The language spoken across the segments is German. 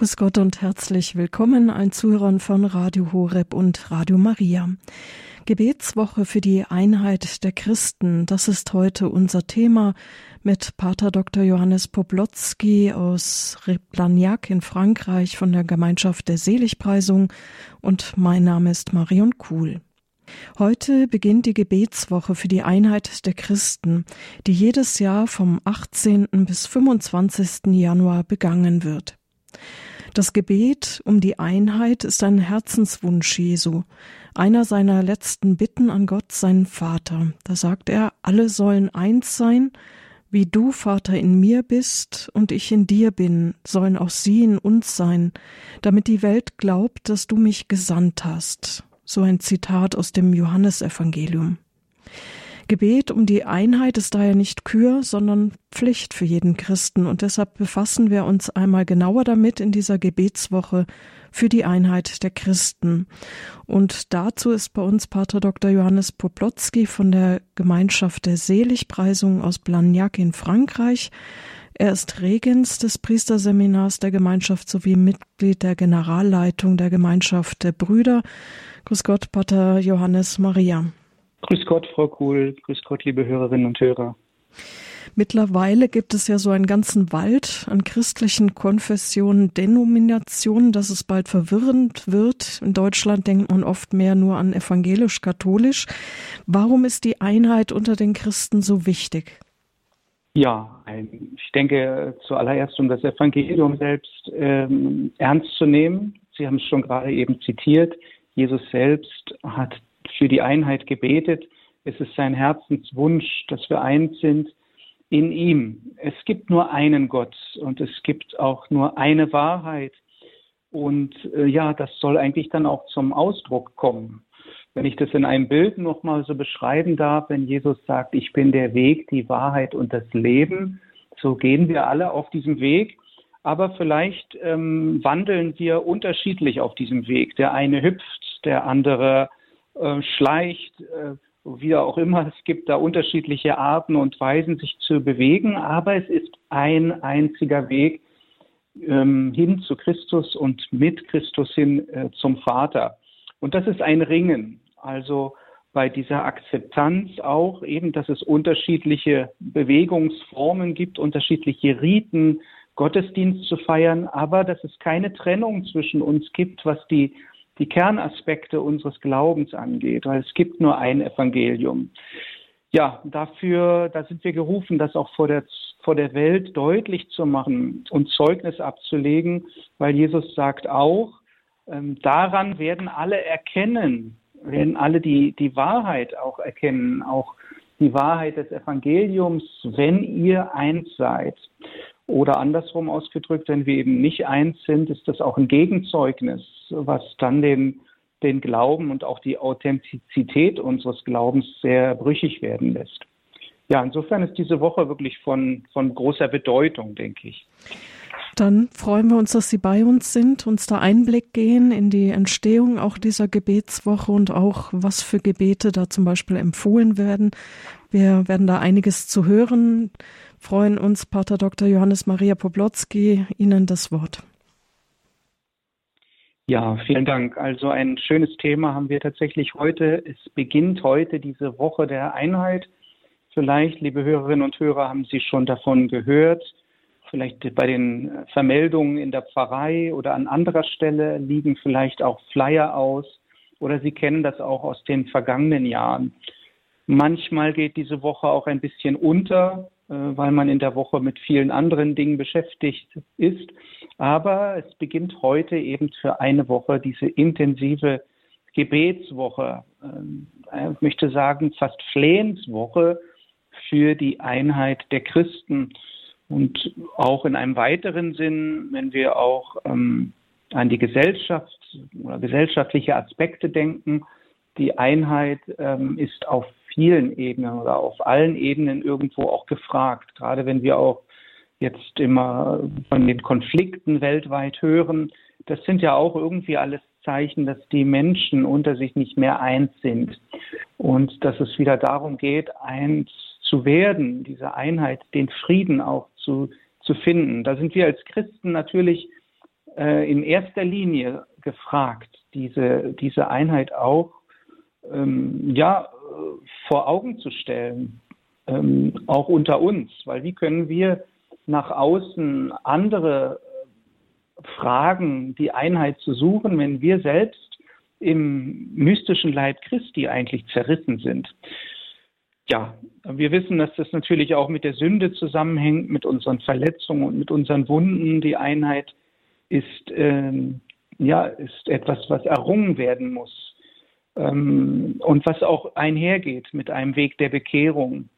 Grüß Gott und herzlich willkommen allen Zuhörern von Radio Horeb und Radio Maria. Gebetswoche für die Einheit der Christen, das ist heute unser Thema mit Pater Dr. Johannes Poblotzki aus Replagnac in Frankreich von der Gemeinschaft der Seligpreisung und mein Name ist Marion Kuhl. Heute beginnt die Gebetswoche für die Einheit der Christen, die jedes Jahr vom 18. bis 25. Januar begangen wird. Das Gebet um die Einheit ist ein Herzenswunsch Jesu, einer seiner letzten Bitten an Gott, seinen Vater. Da sagt er, alle sollen eins sein, wie du, Vater, in mir bist und ich in dir bin, sollen auch sie in uns sein, damit die Welt glaubt, dass du mich gesandt hast. So ein Zitat aus dem Johannesevangelium. Gebet um die Einheit ist daher nicht Kür, sondern Pflicht für jeden Christen und deshalb befassen wir uns einmal genauer damit in dieser Gebetswoche für die Einheit der Christen. Und dazu ist bei uns Pater Dr. Johannes Poplotzki von der Gemeinschaft der Seligpreisung aus Blagnac in Frankreich. Er ist Regens des Priesterseminars der Gemeinschaft sowie Mitglied der Generalleitung der Gemeinschaft der Brüder. Grüß Gott, Pater Johannes Maria. Grüß Gott, Frau Kuhl. Grüß Gott, liebe Hörerinnen und Hörer. Mittlerweile gibt es ja so einen ganzen Wald an christlichen Konfessionen, Denominationen, dass es bald verwirrend wird. In Deutschland denkt man oft mehr nur an evangelisch-katholisch. Warum ist die Einheit unter den Christen so wichtig? Ja, ich denke zuallererst, um das Evangelium selbst ähm, ernst zu nehmen. Sie haben es schon gerade eben zitiert. Jesus selbst hat für die Einheit gebetet. Es ist sein Herzenswunsch, dass wir eins sind in ihm. Es gibt nur einen Gott und es gibt auch nur eine Wahrheit. Und äh, ja, das soll eigentlich dann auch zum Ausdruck kommen. Wenn ich das in einem Bild nochmal so beschreiben darf, wenn Jesus sagt, ich bin der Weg, die Wahrheit und das Leben, so gehen wir alle auf diesem Weg. Aber vielleicht ähm, wandeln wir unterschiedlich auf diesem Weg. Der eine hüpft, der andere äh, schleicht, äh, wie auch immer. Es gibt da unterschiedliche Arten und Weisen, sich zu bewegen, aber es ist ein einziger Weg ähm, hin zu Christus und mit Christus hin äh, zum Vater. Und das ist ein Ringen. Also bei dieser Akzeptanz auch eben, dass es unterschiedliche Bewegungsformen gibt, unterschiedliche Riten, Gottesdienst zu feiern, aber dass es keine Trennung zwischen uns gibt, was die die Kernaspekte unseres Glaubens angeht, weil es gibt nur ein Evangelium. Ja, dafür, da sind wir gerufen, das auch vor der, vor der Welt deutlich zu machen und Zeugnis abzulegen, weil Jesus sagt auch, ähm, daran werden alle erkennen, werden alle die, die Wahrheit auch erkennen, auch die Wahrheit des Evangeliums, wenn ihr eins seid. Oder andersrum ausgedrückt, wenn wir eben nicht eins sind, ist das auch ein Gegenzeugnis, was dann den, den Glauben und auch die Authentizität unseres Glaubens sehr brüchig werden lässt. Ja, insofern ist diese Woche wirklich von, von großer Bedeutung, denke ich. Dann freuen wir uns, dass Sie bei uns sind, uns da Einblick gehen in die Entstehung auch dieser Gebetswoche und auch, was für Gebete da zum Beispiel empfohlen werden. Wir werden da einiges zu hören freuen uns, Pater Dr. Johannes Maria Poblotzki, Ihnen das Wort. Ja, vielen Dank. Also ein schönes Thema haben wir tatsächlich heute. Es beginnt heute diese Woche der Einheit. Vielleicht, liebe Hörerinnen und Hörer, haben Sie schon davon gehört. Vielleicht bei den Vermeldungen in der Pfarrei oder an anderer Stelle liegen vielleicht auch Flyer aus oder Sie kennen das auch aus den vergangenen Jahren. Manchmal geht diese Woche auch ein bisschen unter, weil man in der Woche mit vielen anderen Dingen beschäftigt ist. Aber es beginnt heute eben für eine Woche diese intensive Gebetswoche, ähm, ich möchte sagen fast Flehenswoche für die Einheit der Christen. Und auch in einem weiteren Sinn, wenn wir auch ähm, an die Gesellschaft oder gesellschaftliche Aspekte denken, die Einheit ähm, ist auf vielen Ebenen oder auf allen Ebenen irgendwo auch gefragt. Gerade wenn wir auch jetzt immer von den Konflikten weltweit hören, das sind ja auch irgendwie alles Zeichen, dass die Menschen unter sich nicht mehr eins sind und dass es wieder darum geht, eins zu werden, diese Einheit, den Frieden auch zu, zu finden. Da sind wir als Christen natürlich äh, in erster Linie gefragt, diese, diese Einheit auch ähm, ja, vor Augen zu stellen, ähm, auch unter uns, weil wie können wir nach außen andere fragen, die Einheit zu suchen, wenn wir selbst im mystischen Leib Christi eigentlich zerrissen sind. Ja, wir wissen, dass das natürlich auch mit der Sünde zusammenhängt, mit unseren Verletzungen und mit unseren Wunden. Die Einheit ist, ähm, ja, ist etwas, was errungen werden muss und was auch einhergeht mit einem Weg der Bekehrung.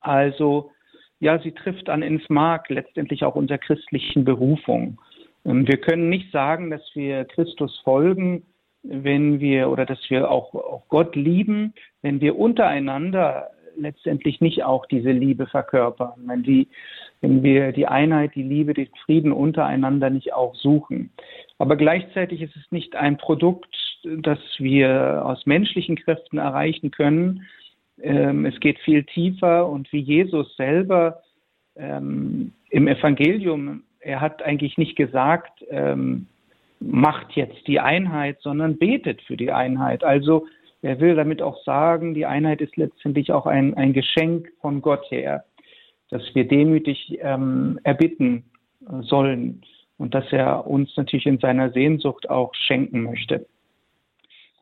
Also, ja, sie trifft an ins Mark letztendlich auch unserer christlichen Berufung. Ähm, wir können nicht sagen, dass wir Christus folgen, wenn wir oder dass wir auch, auch Gott lieben, wenn wir untereinander letztendlich nicht auch diese Liebe verkörpern, wenn, die, wenn wir die Einheit, die Liebe, den Frieden untereinander nicht auch suchen. Aber gleichzeitig ist es nicht ein Produkt, das wir aus menschlichen Kräften erreichen können. Ähm, es geht viel tiefer und wie Jesus selber ähm, im Evangelium er hat eigentlich nicht gesagt, ähm, macht jetzt die Einheit, sondern betet für die Einheit. Also er will damit auch sagen, die Einheit ist letztendlich auch ein, ein Geschenk von Gott her, dass wir demütig ähm, erbitten sollen und dass er uns natürlich in seiner Sehnsucht auch schenken möchte.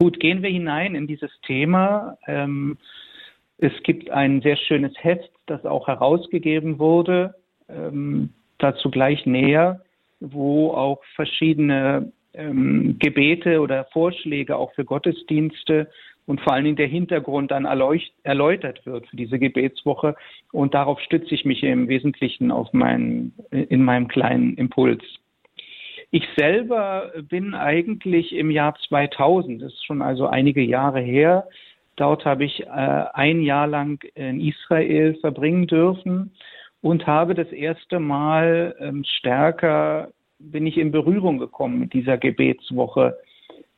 Gut, gehen wir hinein in dieses Thema. Ähm, es gibt ein sehr schönes Heft, das auch herausgegeben wurde. Ähm, dazu gleich näher, wo auch verschiedene ähm, Gebete oder Vorschläge auch für Gottesdienste und vor allen Dingen der Hintergrund dann erläutert wird für diese Gebetswoche. Und darauf stütze ich mich im Wesentlichen auf meinen, in meinem kleinen Impuls. Ich selber bin eigentlich im Jahr 2000, das ist schon also einige Jahre her. Dort habe ich äh, ein Jahr lang in Israel verbringen dürfen und habe das erste Mal ähm, stärker bin ich in Berührung gekommen mit dieser Gebetswoche.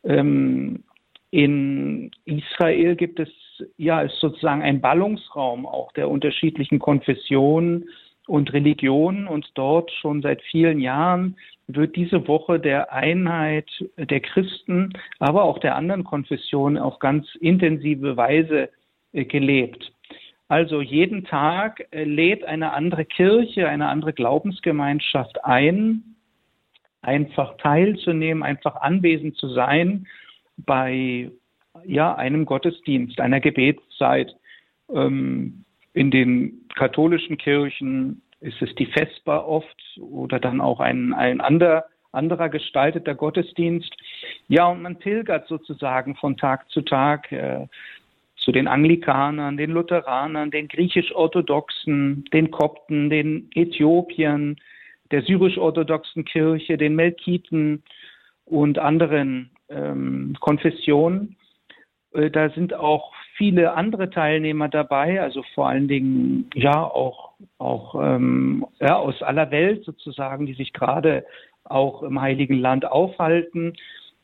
Ähm, in Israel gibt es ja ist sozusagen ein Ballungsraum auch der unterschiedlichen Konfessionen und Religionen und dort schon seit vielen Jahren wird diese Woche der Einheit der Christen, aber auch der anderen Konfessionen auf ganz intensive Weise äh, gelebt. Also jeden Tag äh, lädt eine andere Kirche, eine andere Glaubensgemeinschaft ein, einfach teilzunehmen, einfach anwesend zu sein bei ja, einem Gottesdienst, einer Gebetszeit. Ähm, in den katholischen Kirchen ist es die Vesper oft oder dann auch ein, ein anderer, anderer gestalteter Gottesdienst. Ja, und man pilgert sozusagen von Tag zu Tag. Äh, zu den Anglikanern, den Lutheranern, den griechisch-orthodoxen, den Kopten, den Äthiopiern, der syrisch-orthodoxen Kirche, den Melkiten und anderen ähm, Konfessionen. Äh, da sind auch viele andere Teilnehmer dabei, also vor allen Dingen ja auch, auch ähm, ja, aus aller Welt sozusagen, die sich gerade auch im Heiligen Land aufhalten.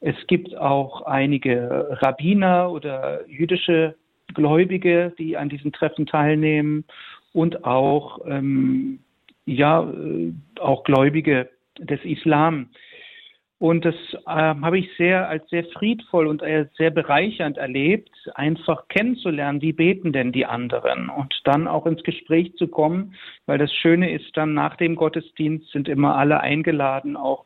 Es gibt auch einige Rabbiner oder jüdische Gläubige, die an diesen Treffen teilnehmen und auch, ähm, ja, äh, auch Gläubige des Islam. Und das äh, habe ich sehr als sehr friedvoll und sehr bereichernd erlebt, einfach kennenzulernen, wie beten denn die anderen und dann auch ins Gespräch zu kommen, weil das Schöne ist, dann nach dem Gottesdienst sind immer alle eingeladen, auch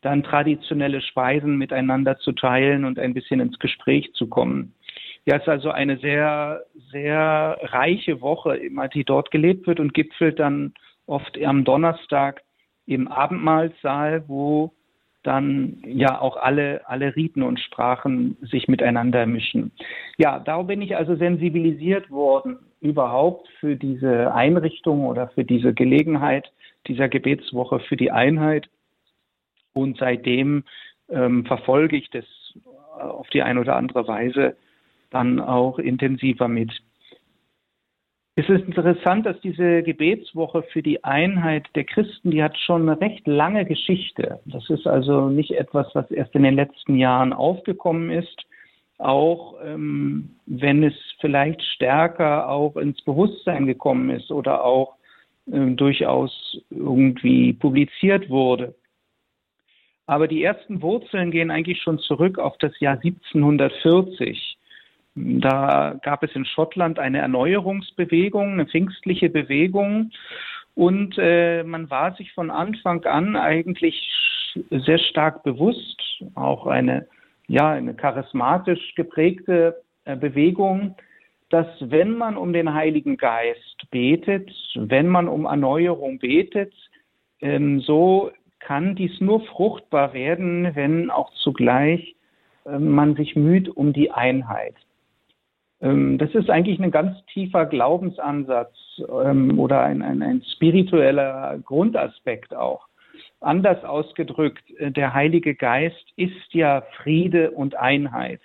dann traditionelle Speisen miteinander zu teilen und ein bisschen ins Gespräch zu kommen. Ja, es ist also eine sehr, sehr reiche Woche, immer, die dort gelebt wird und gipfelt dann oft am Donnerstag im Abendmahlsaal, wo dann ja auch alle, alle Riten und Sprachen sich miteinander mischen. Ja, darum bin ich also sensibilisiert worden überhaupt für diese Einrichtung oder für diese Gelegenheit dieser Gebetswoche für die Einheit. Und seitdem ähm, verfolge ich das auf die eine oder andere Weise dann auch intensiver mit. Es ist interessant, dass diese Gebetswoche für die Einheit der Christen, die hat schon eine recht lange Geschichte. Das ist also nicht etwas, was erst in den letzten Jahren aufgekommen ist, auch ähm, wenn es vielleicht stärker auch ins Bewusstsein gekommen ist oder auch ähm, durchaus irgendwie publiziert wurde. Aber die ersten Wurzeln gehen eigentlich schon zurück auf das Jahr 1740. Da gab es in Schottland eine Erneuerungsbewegung, eine pfingstliche Bewegung. Und äh, man war sich von Anfang an eigentlich sehr stark bewusst, auch eine, ja, eine charismatisch geprägte äh, Bewegung, dass wenn man um den Heiligen Geist betet, wenn man um Erneuerung betet, ähm, so kann dies nur fruchtbar werden, wenn auch zugleich äh, man sich müht um die Einheit. Ähm, das ist eigentlich ein ganz tiefer Glaubensansatz ähm, oder ein, ein, ein spiritueller Grundaspekt auch. Anders ausgedrückt, äh, der Heilige Geist ist ja Friede und Einheit.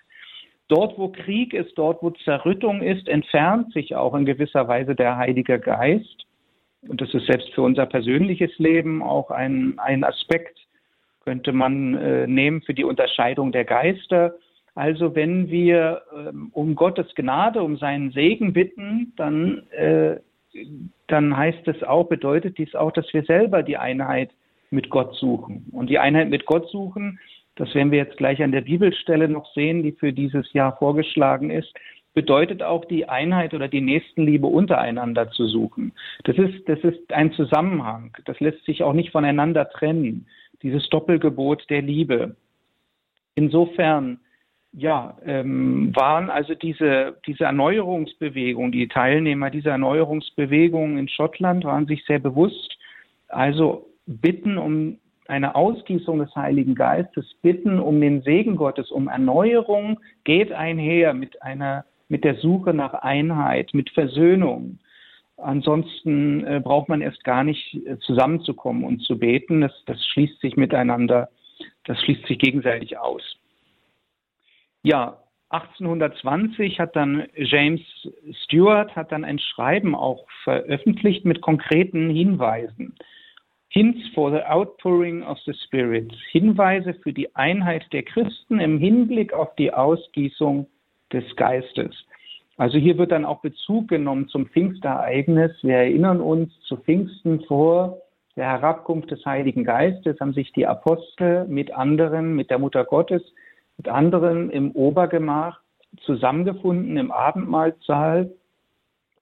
Dort, wo Krieg ist, dort, wo Zerrüttung ist, entfernt sich auch in gewisser Weise der Heilige Geist. Und das ist selbst für unser persönliches Leben auch ein, ein Aspekt, könnte man äh, nehmen für die Unterscheidung der Geister. Also wenn wir ähm, um Gottes Gnade, um seinen Segen bitten, dann, äh, dann heißt es auch, bedeutet dies auch, dass wir selber die Einheit mit Gott suchen. Und die Einheit mit Gott suchen, das werden wir jetzt gleich an der Bibelstelle noch sehen, die für dieses Jahr vorgeschlagen ist, bedeutet auch die Einheit oder die Nächstenliebe untereinander zu suchen. Das ist, das ist ein Zusammenhang. Das lässt sich auch nicht voneinander trennen. Dieses Doppelgebot der Liebe. Insofern ja, ähm, waren also diese, diese Erneuerungsbewegung, die Teilnehmer dieser Erneuerungsbewegung in Schottland waren sich sehr bewusst, also bitten um eine Ausgießung des Heiligen Geistes, bitten um den Segen Gottes, um Erneuerung, geht einher mit einer, mit der Suche nach Einheit, mit Versöhnung. Ansonsten äh, braucht man erst gar nicht äh, zusammenzukommen und zu beten. Das, das schließt sich miteinander, das schließt sich gegenseitig aus. Ja, 1820 hat dann James Stewart hat dann ein Schreiben auch veröffentlicht mit konkreten Hinweisen. Hints for the outpouring of the Spirit. Hinweise für die Einheit der Christen im Hinblick auf die Ausgießung des Geistes. Also hier wird dann auch Bezug genommen zum Pfingstereignis. Wir erinnern uns zu Pfingsten vor der Herabkunft des Heiligen Geistes haben sich die Apostel mit anderen, mit der Mutter Gottes mit anderen im Obergemach zusammengefunden im Abendmahlsaal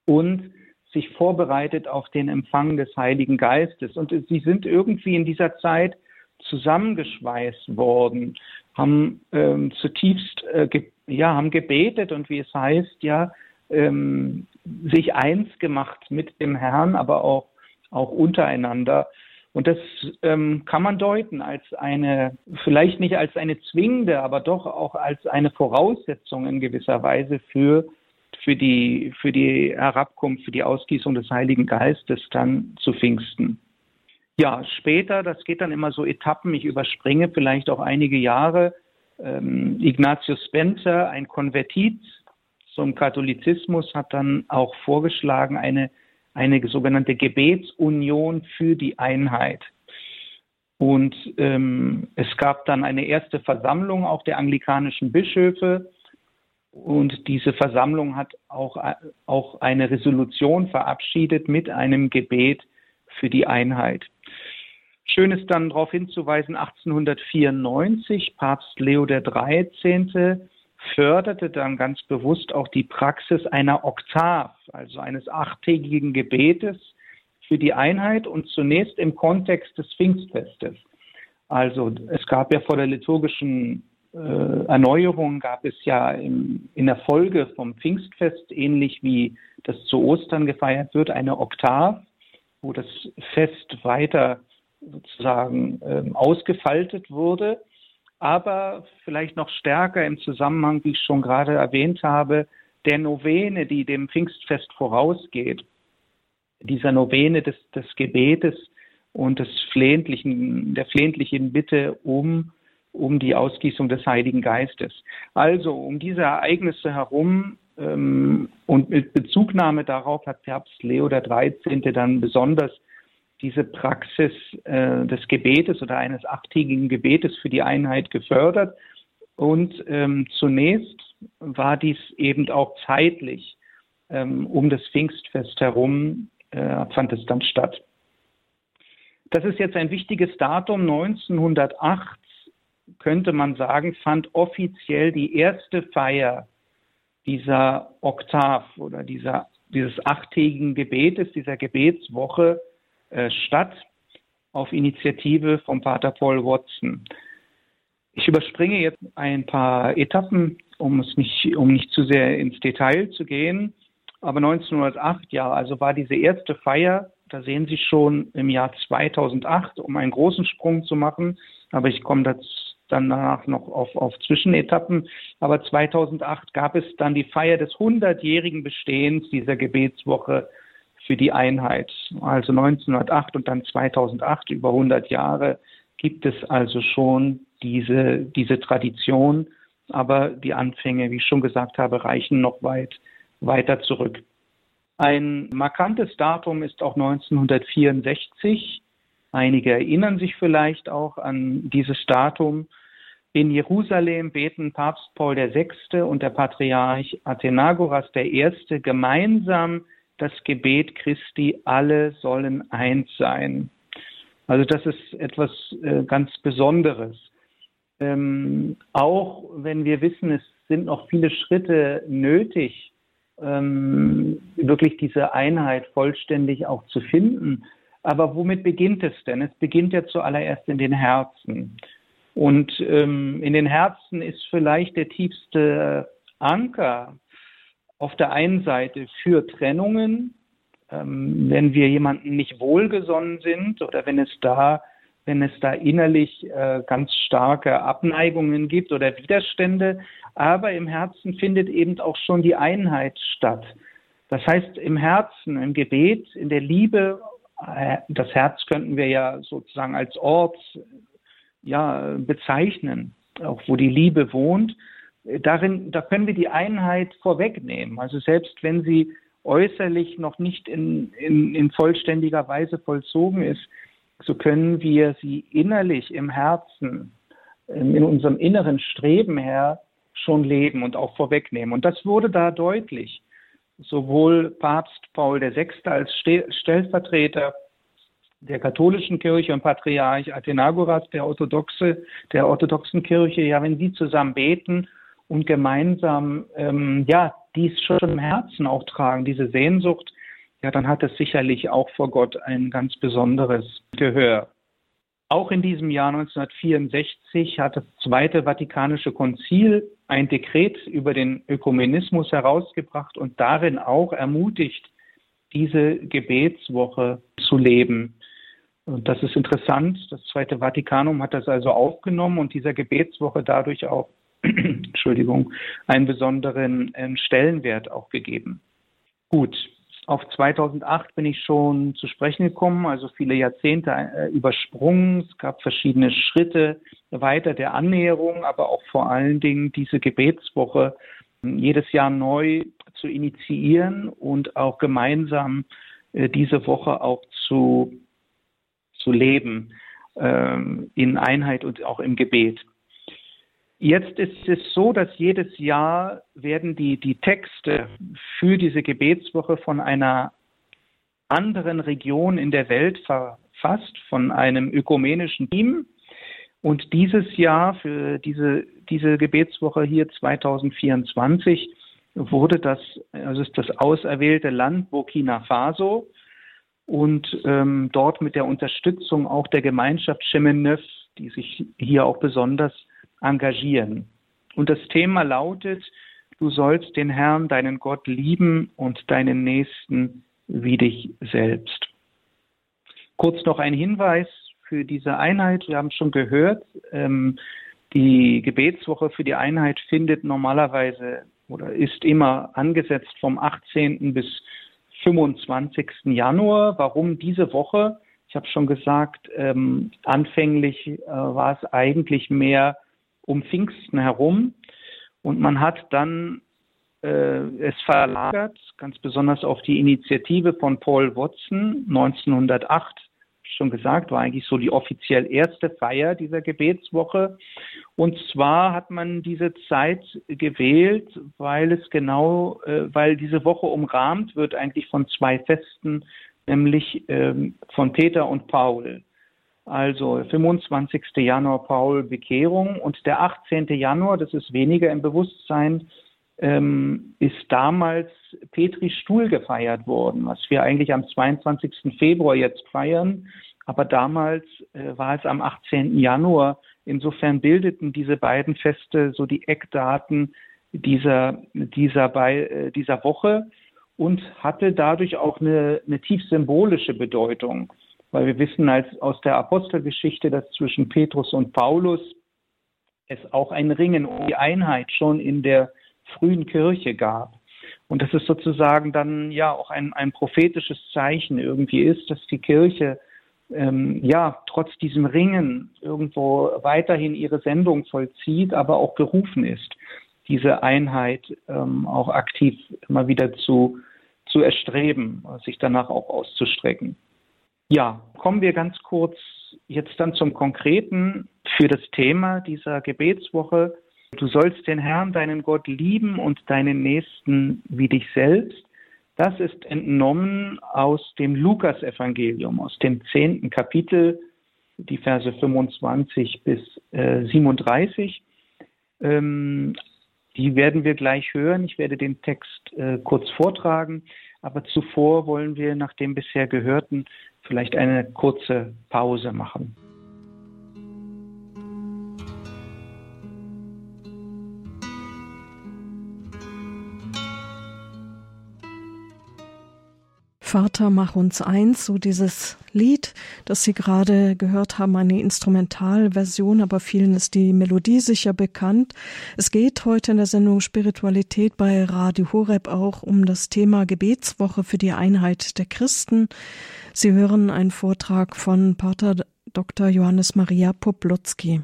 und sich vorbereitet auf den Empfang des Heiligen Geistes. Und sie sind irgendwie in dieser Zeit zusammengeschweißt worden, haben ähm, zutiefst äh, ge ja haben gebetet und wie es heißt ja ähm, sich eins gemacht mit dem Herrn, aber auch auch untereinander. Und das ähm, kann man deuten als eine, vielleicht nicht als eine zwingende, aber doch auch als eine Voraussetzung in gewisser Weise für, für, die, für die Herabkunft, für die Ausgießung des Heiligen Geistes dann zu Pfingsten. Ja, später, das geht dann immer so Etappen, ich überspringe vielleicht auch einige Jahre. Ähm, Ignatius Spencer, ein Konvertit zum Katholizismus, hat dann auch vorgeschlagen, eine eine sogenannte Gebetsunion für die Einheit. Und ähm, es gab dann eine erste Versammlung auch der anglikanischen Bischöfe. Und diese Versammlung hat auch, auch eine Resolution verabschiedet mit einem Gebet für die Einheit. Schön ist dann darauf hinzuweisen, 1894, Papst Leo XIII förderte dann ganz bewusst auch die Praxis einer Oktav, also eines achttägigen Gebetes für die Einheit und zunächst im Kontext des Pfingstfestes. Also es gab ja vor der liturgischen äh, Erneuerung gab es ja im, in der Folge vom Pfingstfest, ähnlich wie das zu Ostern gefeiert wird, eine Oktav, wo das Fest weiter sozusagen äh, ausgefaltet wurde aber vielleicht noch stärker im Zusammenhang, wie ich schon gerade erwähnt habe, der Novene, die dem Pfingstfest vorausgeht, dieser Novene des, des Gebetes und des flehentlichen, der flehentlichen Bitte um, um die Ausgießung des Heiligen Geistes. Also um diese Ereignisse herum ähm, und mit Bezugnahme darauf hat Papst Leo XIII. dann besonders diese Praxis äh, des Gebetes oder eines achttägigen Gebetes für die Einheit gefördert. Und ähm, zunächst war dies eben auch zeitlich ähm, um das Pfingstfest herum äh, fand es dann statt. Das ist jetzt ein wichtiges Datum. 1908 könnte man sagen, fand offiziell die erste Feier dieser Oktav oder dieser, dieses achttägigen Gebetes, dieser Gebetswoche äh, statt auf Initiative vom Pater Paul Watson. Ich überspringe jetzt ein paar Etappen, um es nicht, um nicht zu sehr ins Detail zu gehen. Aber 1908, ja, also war diese erste Feier, da sehen Sie schon im Jahr 2008, um einen großen Sprung zu machen. Aber ich komme das dann danach noch auf, auf Zwischenetappen. Aber 2008 gab es dann die Feier des 100-jährigen Bestehens dieser Gebetswoche für die Einheit. Also 1908 und dann 2008, über 100 Jahre, gibt es also schon diese, diese Tradition. Aber die Anfänge, wie ich schon gesagt habe, reichen noch weit weiter zurück. Ein markantes Datum ist auch 1964. Einige erinnern sich vielleicht auch an dieses Datum. In Jerusalem beten Papst Paul VI. und der Patriarch Athenagoras I. gemeinsam das Gebet Christi, alle sollen eins sein. Also das ist etwas äh, ganz Besonderes. Ähm, auch wenn wir wissen, es sind noch viele Schritte nötig, ähm, wirklich diese Einheit vollständig auch zu finden. Aber womit beginnt es denn? Es beginnt ja zuallererst in den Herzen. Und ähm, in den Herzen ist vielleicht der tiefste Anker auf der einen Seite für Trennungen, ähm, wenn wir jemanden nicht wohlgesonnen sind oder wenn es da, wenn es da innerlich äh, ganz starke Abneigungen gibt oder Widerstände, aber im Herzen findet eben auch schon die Einheit statt. Das heißt, im Herzen, im Gebet, in der Liebe, äh, das Herz könnten wir ja sozusagen als Ort ja, bezeichnen, auch wo die Liebe wohnt. Darin, da können wir die Einheit vorwegnehmen. Also selbst wenn sie äußerlich noch nicht in, in, in vollständiger Weise vollzogen ist, so können wir sie innerlich im Herzen, in unserem inneren Streben her schon leben und auch vorwegnehmen. Und das wurde da deutlich. Sowohl Papst Paul VI. als Stellvertreter der katholischen Kirche und Patriarch Athenagoras der orthodoxe, der orthodoxen Kirche, ja, wenn sie zusammen beten und gemeinsam, ähm, ja, dies schon im Herzen auch tragen, diese Sehnsucht, ja, dann hat es sicherlich auch vor Gott ein ganz besonderes Gehör. Auch in diesem Jahr 1964 hat das Zweite Vatikanische Konzil ein Dekret über den Ökumenismus herausgebracht und darin auch ermutigt, diese Gebetswoche zu leben. Und das ist interessant. Das Zweite Vatikanum hat das also aufgenommen und dieser Gebetswoche dadurch auch, Entschuldigung, einen besonderen ähm, Stellenwert auch gegeben. Gut, auf 2008 bin ich schon zu sprechen gekommen, also viele Jahrzehnte äh, übersprungen. Es gab verschiedene Schritte weiter der Annäherung, aber auch vor allen Dingen diese Gebetswoche ähm, jedes Jahr neu zu initiieren und auch gemeinsam äh, diese Woche auch zu, zu leben ähm, in Einheit und auch im Gebet. Jetzt ist es so, dass jedes Jahr werden die, die Texte für diese Gebetswoche von einer anderen Region in der Welt verfasst, von einem ökumenischen Team. Und dieses Jahr für diese, diese Gebetswoche hier 2024 wurde das, also ist das auserwählte Land Burkina Faso und ähm, dort mit der Unterstützung auch der Gemeinschaft Chemin die sich hier auch besonders engagieren. Und das Thema lautet, du sollst den Herrn, deinen Gott lieben und deinen Nächsten wie dich selbst. Kurz noch ein Hinweis für diese Einheit. Wir haben schon gehört, ähm, die Gebetswoche für die Einheit findet normalerweise oder ist immer angesetzt vom 18. bis 25. Januar. Warum diese Woche? Ich habe schon gesagt, ähm, anfänglich äh, war es eigentlich mehr um Pfingsten herum. Und man hat dann äh, es verlagert, ganz besonders auf die Initiative von Paul Watson 1908, schon gesagt, war eigentlich so die offiziell erste Feier dieser Gebetswoche. Und zwar hat man diese Zeit gewählt, weil es genau, äh, weil diese Woche umrahmt wird eigentlich von zwei Festen, nämlich ähm, von Peter und Paul. Also 25. Januar Paul Bekehrung und der 18. Januar, das ist weniger im Bewusstsein, ähm, ist damals Petri Stuhl gefeiert worden, was wir eigentlich am 22. Februar jetzt feiern. Aber damals äh, war es am 18. Januar. Insofern bildeten diese beiden Feste so die Eckdaten dieser, dieser, bei, äh, dieser Woche und hatte dadurch auch eine, eine tief symbolische Bedeutung, weil wir wissen als, aus der Apostelgeschichte, dass zwischen Petrus und Paulus es auch ein Ringen um die Einheit schon in der frühen Kirche gab. Und dass es sozusagen dann ja auch ein, ein prophetisches Zeichen irgendwie ist, dass die Kirche ähm, ja trotz diesem Ringen irgendwo weiterhin ihre Sendung vollzieht, aber auch gerufen ist, diese Einheit ähm, auch aktiv immer wieder zu, zu erstreben, sich danach auch auszustrecken. Ja, kommen wir ganz kurz jetzt dann zum Konkreten für das Thema dieser Gebetswoche. Du sollst den Herrn, deinen Gott, lieben und deinen Nächsten wie dich selbst. Das ist entnommen aus dem Lukasevangelium, aus dem zehnten Kapitel, die Verse 25 bis äh, 37. Ähm, die werden wir gleich hören. Ich werde den Text äh, kurz vortragen, aber zuvor wollen wir nach dem bisher Gehörten vielleicht eine kurze Pause machen. Vater, mach uns eins, so dieses Lied, das Sie gerade gehört haben, eine Instrumentalversion, aber vielen ist die Melodie sicher bekannt. Es geht heute in der Sendung Spiritualität bei Radio Horeb auch um das Thema Gebetswoche für die Einheit der Christen. Sie hören einen Vortrag von Pater Dr. Johannes Maria Poplutzki.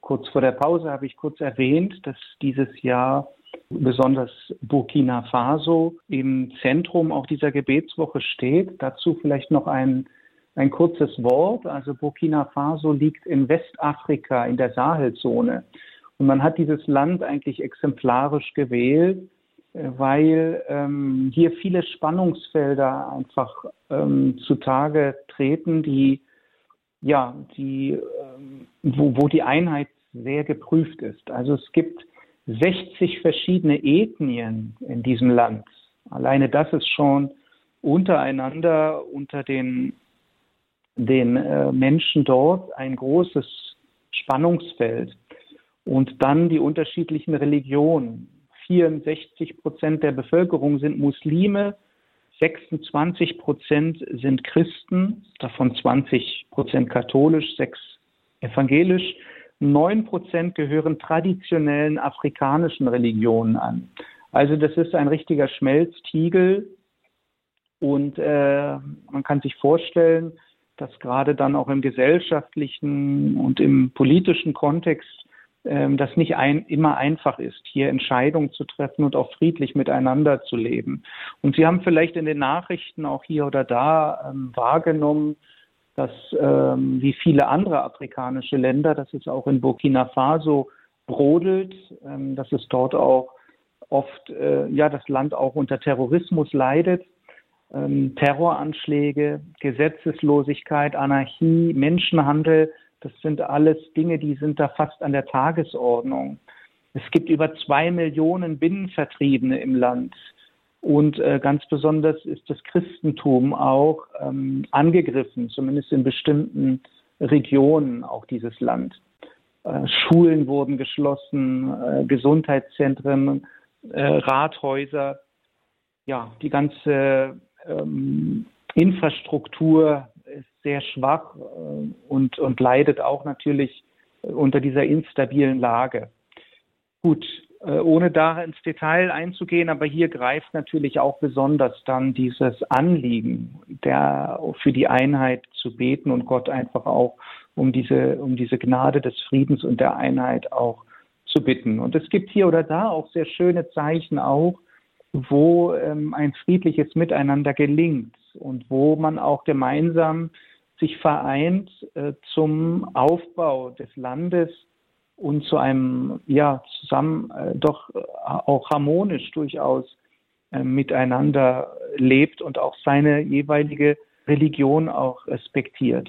Kurz vor der Pause habe ich kurz erwähnt, dass dieses Jahr besonders Burkina Faso im Zentrum auch dieser Gebetswoche steht. Dazu vielleicht noch ein, ein kurzes Wort. Also Burkina Faso liegt in Westafrika in der Sahelzone. Und man hat dieses Land eigentlich exemplarisch gewählt, äh, weil ähm, hier viele Spannungsfelder einfach ähm, zutage treten, die ja, die, ähm, wo, wo die Einheit sehr geprüft ist. Also es gibt 60 verschiedene Ethnien in diesem Land. Alleine das ist schon untereinander, unter den, den äh, Menschen dort ein großes Spannungsfeld. Und dann die unterschiedlichen Religionen. 64 Prozent der Bevölkerung sind Muslime, 26 Prozent sind Christen, davon 20 Prozent katholisch, 6 evangelisch. Neun Prozent gehören traditionellen afrikanischen Religionen an. Also das ist ein richtiger Schmelztiegel und äh, man kann sich vorstellen, dass gerade dann auch im gesellschaftlichen und im politischen Kontext äh, das nicht ein, immer einfach ist, hier Entscheidungen zu treffen und auch friedlich miteinander zu leben. Und Sie haben vielleicht in den Nachrichten auch hier oder da ähm, wahrgenommen, dass ähm, wie viele andere afrikanische Länder, dass es auch in Burkina Faso brodelt, ähm, dass es dort auch oft, äh, ja, das Land auch unter Terrorismus leidet. Ähm, Terroranschläge, Gesetzeslosigkeit, Anarchie, Menschenhandel, das sind alles Dinge, die sind da fast an der Tagesordnung. Es gibt über zwei Millionen Binnenvertriebene im Land. Und äh, ganz besonders ist das Christentum auch ähm, angegriffen, zumindest in bestimmten Regionen auch dieses Land. Äh, Schulen wurden geschlossen, äh, Gesundheitszentren, äh, Rathäuser. Ja, die ganze ähm, Infrastruktur ist sehr schwach äh, und, und leidet auch natürlich unter dieser instabilen Lage. Gut, äh, ohne da ins Detail einzugehen, aber hier greift natürlich auch besonders dann dieses Anliegen, der für die Einheit zu beten und Gott einfach auch um diese, um diese Gnade des Friedens und der Einheit auch zu bitten. Und es gibt hier oder da auch sehr schöne Zeichen auch, wo ähm, ein friedliches Miteinander gelingt und wo man auch gemeinsam sich vereint äh, zum Aufbau des Landes und zu einem, ja, zusammen äh, doch äh, auch harmonisch durchaus äh, miteinander lebt und auch seine jeweilige Religion auch respektiert.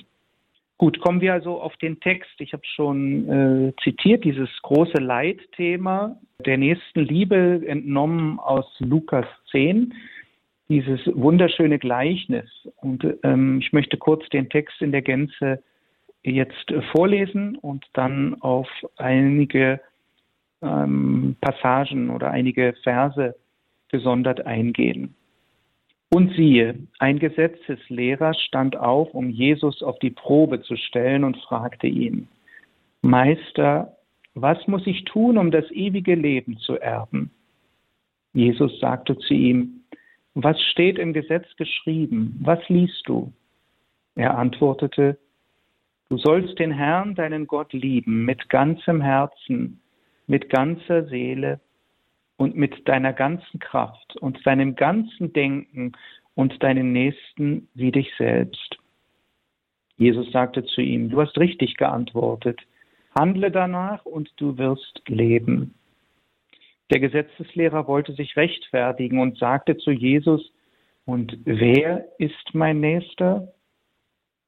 Gut, kommen wir also auf den Text. Ich habe schon äh, zitiert, dieses große Leitthema der nächsten Liebe entnommen aus Lukas 10, dieses wunderschöne Gleichnis. Und ähm, ich möchte kurz den Text in der Gänze jetzt vorlesen und dann auf einige ähm, Passagen oder einige Verse gesondert eingehen. Und siehe, ein Gesetzeslehrer stand auf, um Jesus auf die Probe zu stellen und fragte ihn, Meister, was muss ich tun, um das ewige Leben zu erben? Jesus sagte zu ihm, was steht im Gesetz geschrieben? Was liest du? Er antwortete, du sollst den Herrn, deinen Gott, lieben mit ganzem Herzen, mit ganzer Seele und mit deiner ganzen Kraft und deinem ganzen Denken und deinen Nächsten wie dich selbst. Jesus sagte zu ihm, du hast richtig geantwortet, handle danach und du wirst leben. Der Gesetzeslehrer wollte sich rechtfertigen und sagte zu Jesus, und wer ist mein Nächster?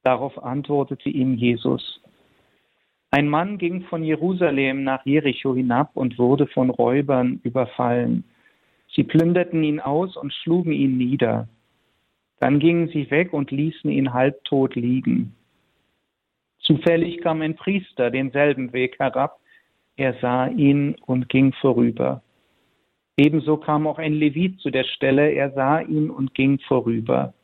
Darauf antwortete ihm Jesus, ein Mann ging von Jerusalem nach Jericho hinab und wurde von Räubern überfallen. Sie plünderten ihn aus und schlugen ihn nieder. Dann gingen sie weg und ließen ihn halbtot liegen. Zufällig kam ein Priester denselben Weg herab. Er sah ihn und ging vorüber. Ebenso kam auch ein Levit zu der Stelle. Er sah ihn und ging vorüber.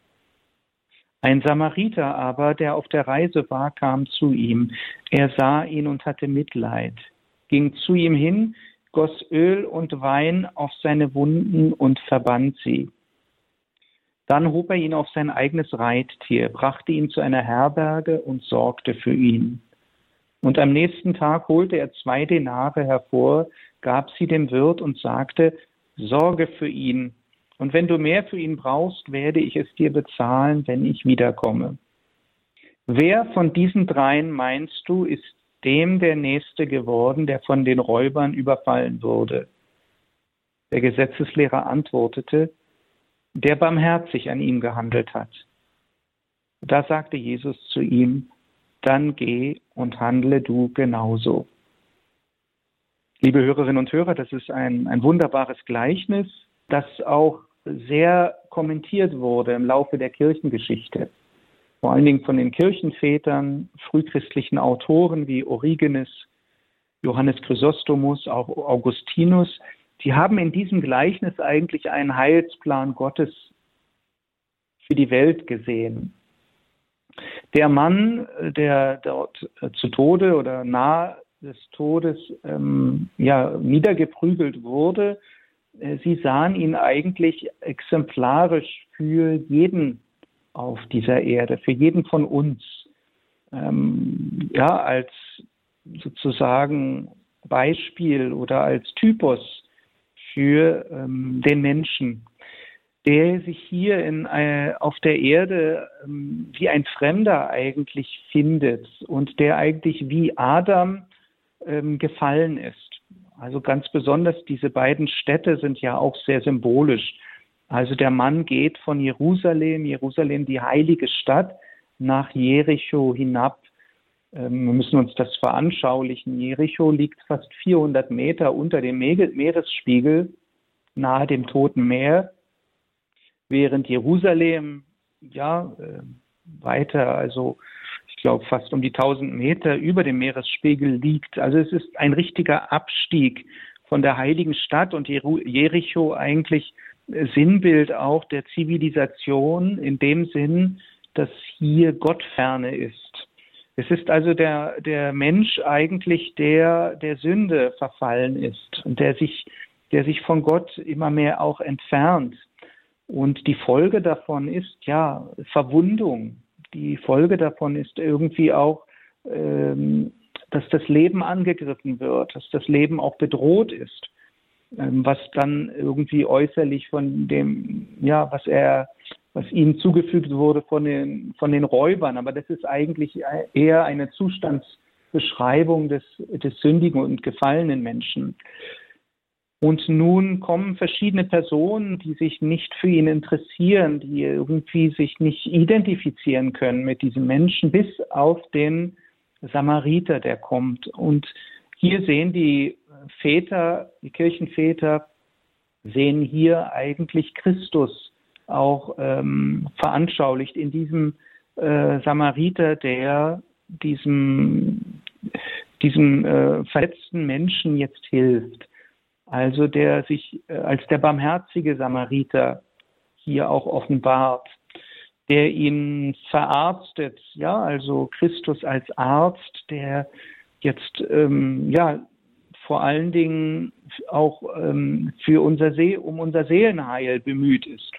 Ein Samariter aber, der auf der Reise war, kam zu ihm. Er sah ihn und hatte Mitleid, ging zu ihm hin, goss Öl und Wein auf seine Wunden und verband sie. Dann hob er ihn auf sein eigenes Reittier, brachte ihn zu einer Herberge und sorgte für ihn. Und am nächsten Tag holte er zwei Denare hervor, gab sie dem Wirt und sagte, Sorge für ihn, und wenn du mehr für ihn brauchst, werde ich es dir bezahlen, wenn ich wiederkomme. Wer von diesen dreien meinst du, ist dem der Nächste geworden, der von den Räubern überfallen wurde? Der Gesetzeslehrer antwortete, der barmherzig an ihm gehandelt hat. Da sagte Jesus zu ihm, dann geh und handle du genauso. Liebe Hörerinnen und Hörer, das ist ein, ein wunderbares Gleichnis, das auch sehr kommentiert wurde im Laufe der Kirchengeschichte. Vor allen Dingen von den Kirchenvätern, frühchristlichen Autoren wie Origenes, Johannes Chrysostomus, auch Augustinus. Die haben in diesem Gleichnis eigentlich einen Heilsplan Gottes für die Welt gesehen. Der Mann, der dort zu Tode oder nahe des Todes ähm, ja, niedergeprügelt wurde, äh, sie sahen ihn eigentlich exemplarisch für jeden auf dieser Erde, für jeden von uns, ähm, ja, als sozusagen Beispiel oder als Typus für ähm, den Menschen, der sich hier in, äh, auf der Erde ähm, wie ein Fremder eigentlich findet und der eigentlich wie Adam ähm, gefallen ist. Also ganz besonders diese beiden Städte sind ja auch sehr symbolisch. Also der Mann geht von Jerusalem, Jerusalem die heilige Stadt, nach Jericho hinab. Ähm, wir müssen uns das veranschaulichen. Jericho liegt fast 400 Meter unter dem Meeresspiegel, nahe dem Toten Meer, während Jerusalem ja äh, weiter, also ich glaube, fast um die 1000 Meter über dem Meeresspiegel liegt. Also es ist ein richtiger Abstieg von der heiligen Stadt und Jericho eigentlich Sinnbild auch der Zivilisation in dem Sinn, dass hier Gott ferne ist. Es ist also der, der Mensch eigentlich, der der Sünde verfallen ist und der sich, der sich von Gott immer mehr auch entfernt. Und die Folge davon ist ja Verwundung, die Folge davon ist irgendwie auch, ähm, dass das Leben angegriffen wird, dass das Leben auch bedroht ist, ähm, was dann irgendwie äußerlich von dem, ja, was er, was ihm zugefügt wurde von den, von den Räubern. Aber das ist eigentlich eher eine Zustandsbeschreibung des, des sündigen und gefallenen Menschen. Und nun kommen verschiedene Personen, die sich nicht für ihn interessieren, die irgendwie sich nicht identifizieren können mit diesem Menschen, bis auf den Samariter, der kommt. Und hier sehen die Väter, die Kirchenväter, sehen hier eigentlich Christus auch ähm, veranschaulicht in diesem äh, Samariter, der diesem, diesem äh, verletzten Menschen jetzt hilft. Also der sich äh, als der barmherzige Samariter hier auch offenbart, der ihn verarztet, ja, also Christus als Arzt, der jetzt ähm, ja vor allen Dingen auch ähm, für unser See um unser Seelenheil bemüht ist.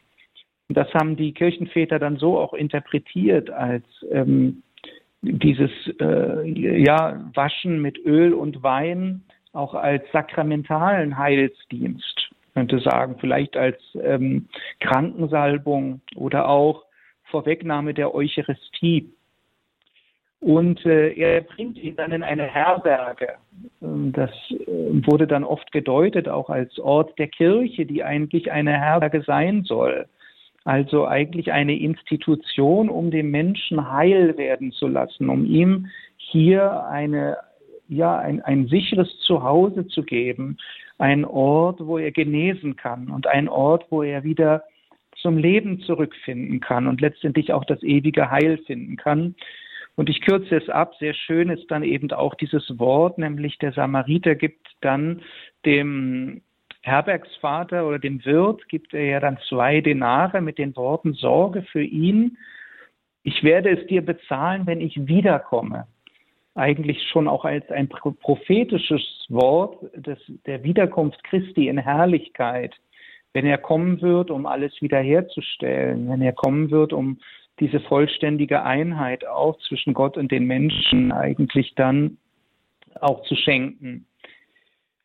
Das haben die Kirchenväter dann so auch interpretiert als ähm, dieses äh, ja, Waschen mit Öl und Wein auch als sakramentalen Heilsdienst, könnte sagen, vielleicht als ähm, Krankensalbung oder auch Vorwegnahme der Eucharistie. Und äh, er bringt ihn dann in eine Herberge. Ähm, das äh, wurde dann oft gedeutet auch als Ort der Kirche, die eigentlich eine Herberge sein soll. Also eigentlich eine Institution, um den Menschen heil werden zu lassen, um ihm hier eine, ja, ein, ein sicheres Zuhause zu geben, ein Ort, wo er genesen kann und ein Ort, wo er wieder zum Leben zurückfinden kann und letztendlich auch das ewige Heil finden kann. Und ich kürze es ab. Sehr schön ist dann eben auch dieses Wort, nämlich der Samariter gibt dann dem Herbergsvater oder dem Wirt, gibt er ja dann zwei Denare mit den Worten Sorge für ihn. Ich werde es dir bezahlen, wenn ich wiederkomme. Eigentlich schon auch als ein prophetisches Wort des, der Wiederkunft Christi in Herrlichkeit. Wenn er kommen wird, um alles wiederherzustellen, wenn er kommen wird, um diese vollständige Einheit auch zwischen Gott und den Menschen eigentlich dann auch zu schenken.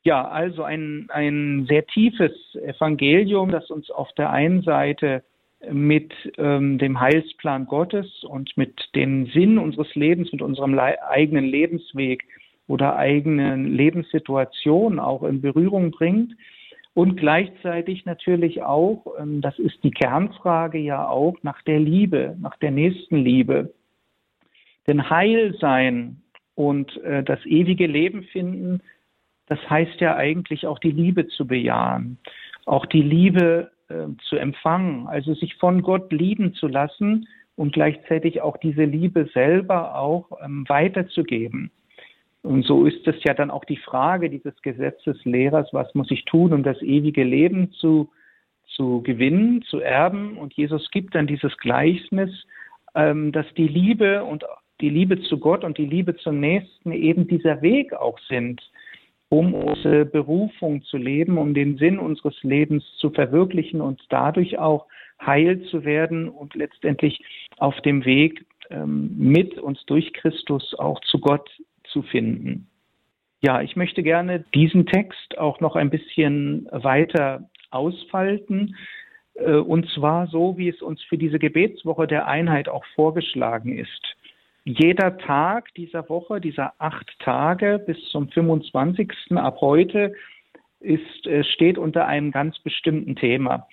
Ja, also ein, ein sehr tiefes Evangelium, das uns auf der einen Seite mit ähm, dem Heilsplan Gottes und mit dem Sinn unseres Lebens, mit unserem eigenen Lebensweg oder eigenen Lebenssituation auch in Berührung bringt und gleichzeitig natürlich auch, ähm, das ist die Kernfrage ja auch, nach der Liebe, nach der Nächstenliebe. Denn Heil sein und äh, das ewige Leben finden, das heißt ja eigentlich auch die Liebe zu bejahen, auch die Liebe äh, zu empfangen, also sich von Gott lieben zu lassen und gleichzeitig auch diese Liebe selber auch ähm, weiterzugeben. Und so ist es ja dann auch die Frage dieses Gesetzeslehrers, was muss ich tun, um das ewige Leben zu, zu gewinnen, zu erben. Und Jesus gibt dann dieses Gleichnis, ähm, dass die Liebe und die Liebe zu Gott und die Liebe zum Nächsten eben dieser Weg auch sind, um unsere Berufung zu leben, um den Sinn unseres Lebens zu verwirklichen und dadurch auch heil zu werden und letztendlich auf dem Weg ähm, mit uns durch Christus auch zu Gott zu finden. Ja, ich möchte gerne diesen Text auch noch ein bisschen weiter ausfalten. Äh, und zwar so, wie es uns für diese Gebetswoche der Einheit auch vorgeschlagen ist. Jeder Tag dieser Woche, dieser acht Tage bis zum 25. ab heute, ist, äh, steht unter einem ganz bestimmten Thema.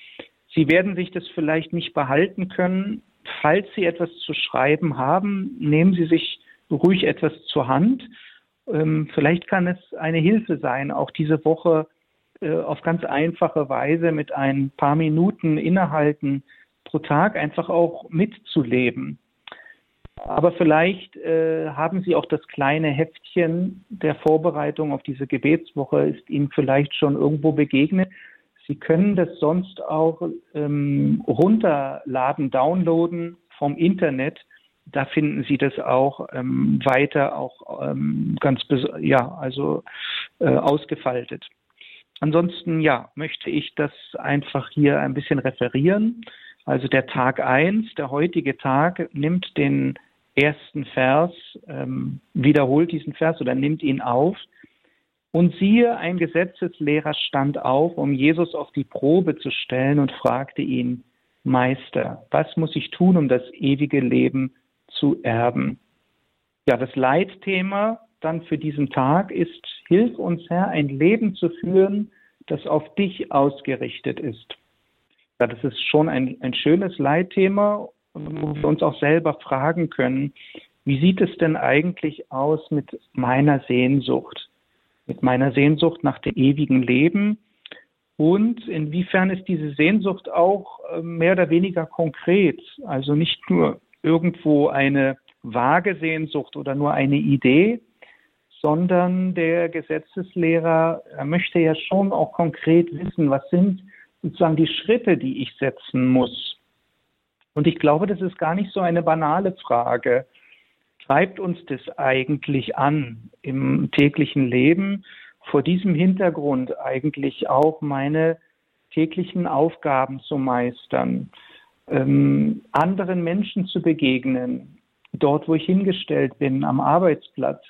Sie werden sich das vielleicht nicht behalten können. Falls Sie etwas zu schreiben haben, nehmen Sie sich ruhig etwas zur Hand. Ähm, vielleicht kann es eine Hilfe sein, auch diese Woche äh, auf ganz einfache Weise mit ein paar Minuten innehalten pro Tag einfach auch mitzuleben. Aber vielleicht äh, haben Sie auch das kleine Heftchen der Vorbereitung auf diese Gebetswoche, ist Ihnen vielleicht schon irgendwo begegnet. Sie können das sonst auch ähm, runterladen, downloaden vom Internet da finden Sie das auch ähm, weiter auch ähm, ganz ja also äh, ausgefaltet. Ansonsten ja möchte ich das einfach hier ein bisschen referieren. Also der Tag eins, der heutige Tag nimmt den ersten Vers, ähm, wiederholt diesen Vers oder nimmt ihn auf. Und siehe, ein Gesetzeslehrer stand auf, um Jesus auf die Probe zu stellen und fragte ihn, Meister, was muss ich tun, um das ewige Leben zu erben. Ja, das Leitthema dann für diesen Tag ist, hilf uns Herr, ein Leben zu führen, das auf dich ausgerichtet ist. Das ist schon ein, ein schönes Leitthema, wo wir uns auch selber fragen können, wie sieht es denn eigentlich aus mit meiner Sehnsucht, mit meiner Sehnsucht nach dem ewigen Leben? Und inwiefern ist diese Sehnsucht auch äh, mehr oder weniger konkret, also nicht nur irgendwo eine vage Sehnsucht oder nur eine Idee, sondern der Gesetzeslehrer möchte ja schon auch konkret wissen, was sind sozusagen die Schritte, die ich setzen muss. Und ich glaube, das ist gar nicht so eine banale Frage. Treibt uns das eigentlich an im täglichen Leben? Vor diesem Hintergrund eigentlich auch meine täglichen Aufgaben zu meistern, ähm, anderen Menschen zu begegnen, dort, wo ich hingestellt bin, am Arbeitsplatz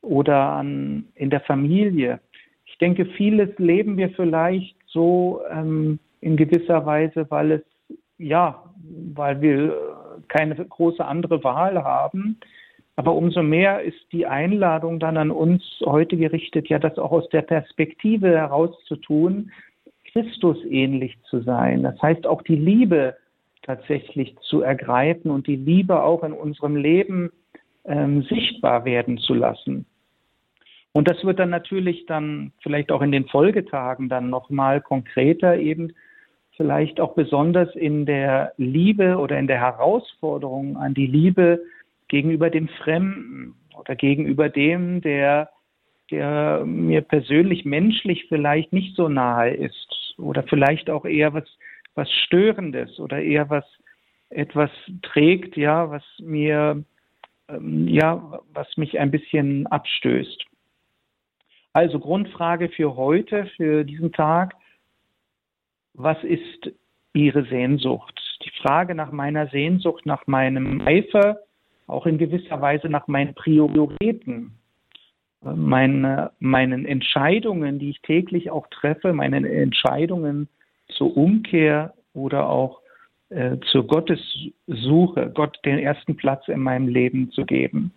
oder an, in der Familie. Ich denke, vieles leben wir vielleicht so ähm, in gewisser Weise, weil es, ja, weil wir keine große andere Wahl haben. Aber umso mehr ist die Einladung dann an uns heute gerichtet, ja, das auch aus der Perspektive heraus zu tun, Christus ähnlich zu sein. Das heißt auch die Liebe tatsächlich zu ergreifen und die Liebe auch in unserem Leben ähm, sichtbar werden zu lassen. Und das wird dann natürlich dann vielleicht auch in den Folgetagen dann nochmal konkreter eben, vielleicht auch besonders in der Liebe oder in der Herausforderung an die Liebe gegenüber dem Fremden oder gegenüber dem, der, der mir persönlich menschlich vielleicht nicht so nahe ist oder vielleicht auch eher was, was Störendes oder eher was etwas trägt, ja, was mir, ähm, ja, was mich ein bisschen abstößt. Also Grundfrage für heute, für diesen Tag, was ist Ihre Sehnsucht? Die Frage nach meiner Sehnsucht, nach meinem Eifer, auch in gewisser Weise nach meinen Prioritäten, meine, meinen Entscheidungen, die ich täglich auch treffe, meinen Entscheidungen zur Umkehr oder auch äh, zur Gottessuche, Gott den ersten Platz in meinem Leben zu geben.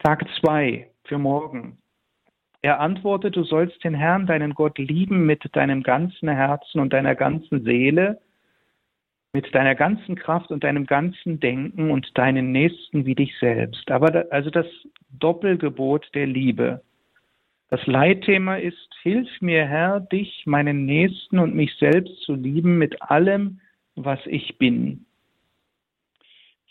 Tag zwei für morgen. Er antwortet, du sollst den Herrn, deinen Gott, lieben mit deinem ganzen Herzen und deiner ganzen Seele, mit deiner ganzen Kraft und deinem ganzen Denken und deinen Nächsten wie dich selbst. Aber da, also das Doppelgebot der Liebe. Das Leitthema ist, hilf mir Herr, dich, meinen Nächsten und mich selbst zu lieben mit allem, was ich bin.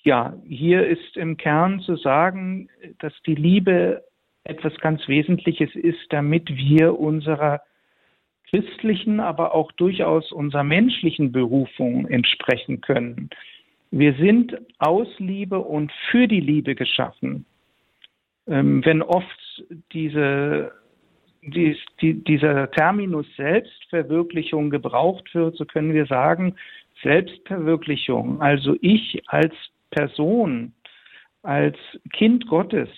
Ja, hier ist im Kern zu sagen, dass die Liebe etwas ganz Wesentliches ist, damit wir unserer christlichen, aber auch durchaus unserer menschlichen Berufung entsprechen können. Wir sind aus Liebe und für die Liebe geschaffen. Ähm, wenn oft diese, dies, die, dieser Terminus Selbstverwirklichung gebraucht wird, so können wir sagen, Selbstverwirklichung, also ich als Person, als Kind Gottes,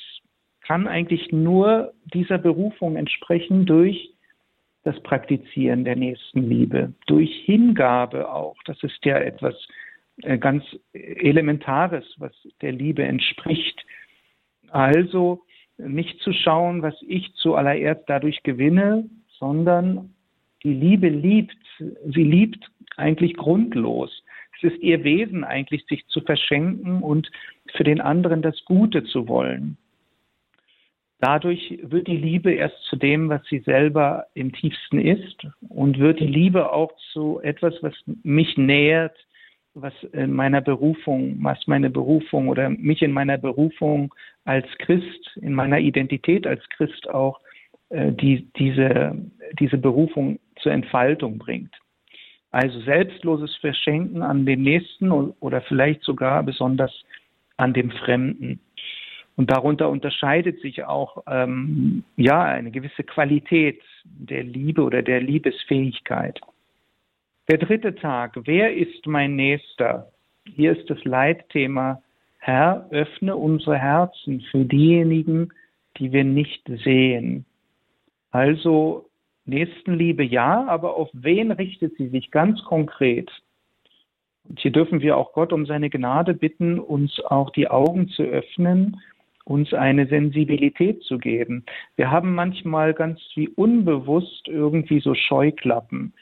kann eigentlich nur dieser Berufung entsprechen durch das Praktizieren der Nächstenliebe, durch Hingabe auch. Das ist ja etwas äh, ganz Elementares, was der Liebe entspricht. Also nicht zu schauen, was ich zuallererst dadurch gewinne, sondern die Liebe liebt, sie liebt eigentlich grundlos. Es ist ihr Wesen eigentlich, sich zu verschenken und für den anderen das Gute zu wollen. Dadurch wird die Liebe erst zu dem, was sie selber im tiefsten ist und wird die Liebe auch zu etwas, was mich nähert, was in meiner Berufung, was meine Berufung oder mich in meiner Berufung als Christ, in meiner Identität als Christ auch äh, die, diese, diese Berufung zur Entfaltung bringt. Also selbstloses Verschenken an den Nächsten oder vielleicht sogar besonders an dem Fremden. Und darunter unterscheidet sich auch ähm, ja eine gewisse Qualität der Liebe oder der Liebesfähigkeit. Der dritte Tag, wer ist mein Nächster? Hier ist das Leitthema, Herr, öffne unsere Herzen für diejenigen, die wir nicht sehen. Also Nächstenliebe ja, aber auf wen richtet sie sich ganz konkret? Und hier dürfen wir auch Gott um seine Gnade bitten, uns auch die Augen zu öffnen uns eine Sensibilität zu geben. Wir haben manchmal ganz wie unbewusst irgendwie so Scheuklappen,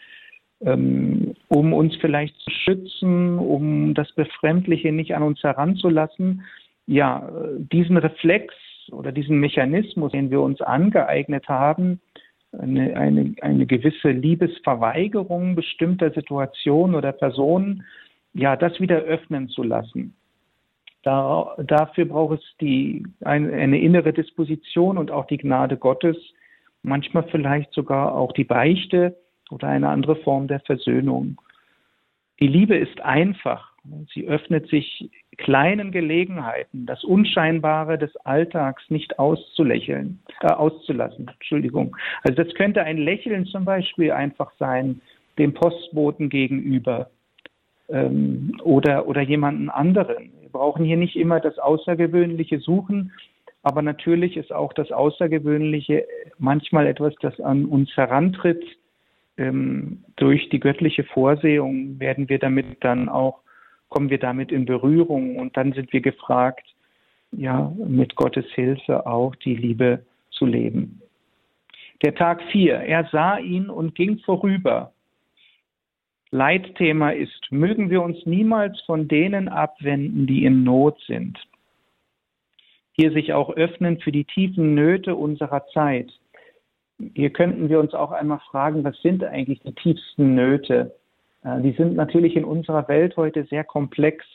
ähm, um uns vielleicht zu schützen, um das Befremdliche nicht an uns heranzulassen. Ja, diesen Reflex oder diesen Mechanismus, den wir uns angeeignet haben, eine, eine, eine gewisse Liebesverweigerung bestimmter Situationen oder Personen, ja, das wieder öffnen zu lassen. Da, dafür braucht es die, eine, eine innere Disposition und auch die Gnade Gottes, manchmal vielleicht sogar auch die Beichte oder eine andere Form der Versöhnung. Die Liebe ist einfach. Sie öffnet sich kleinen Gelegenheiten, das Unscheinbare des Alltags nicht auszulächeln, äh, auszulassen. Entschuldigung. Also das könnte ein Lächeln zum Beispiel einfach sein, dem Postboten gegenüber ähm, oder, oder jemanden anderen. Wir brauchen hier nicht immer das Außergewöhnliche suchen, aber natürlich ist auch das Außergewöhnliche manchmal etwas, das an uns herantritt. Ähm, durch die göttliche Vorsehung werden wir damit dann auch, kommen wir damit in Berührung und dann sind wir gefragt, ja, mit Gottes Hilfe auch die Liebe zu leben. Der Tag 4. Er sah ihn und ging vorüber. Leitthema ist, mögen wir uns niemals von denen abwenden, die in Not sind. Hier sich auch öffnen für die tiefen Nöte unserer Zeit. Hier könnten wir uns auch einmal fragen, was sind eigentlich die tiefsten Nöte? Äh, die sind natürlich in unserer Welt heute sehr komplex.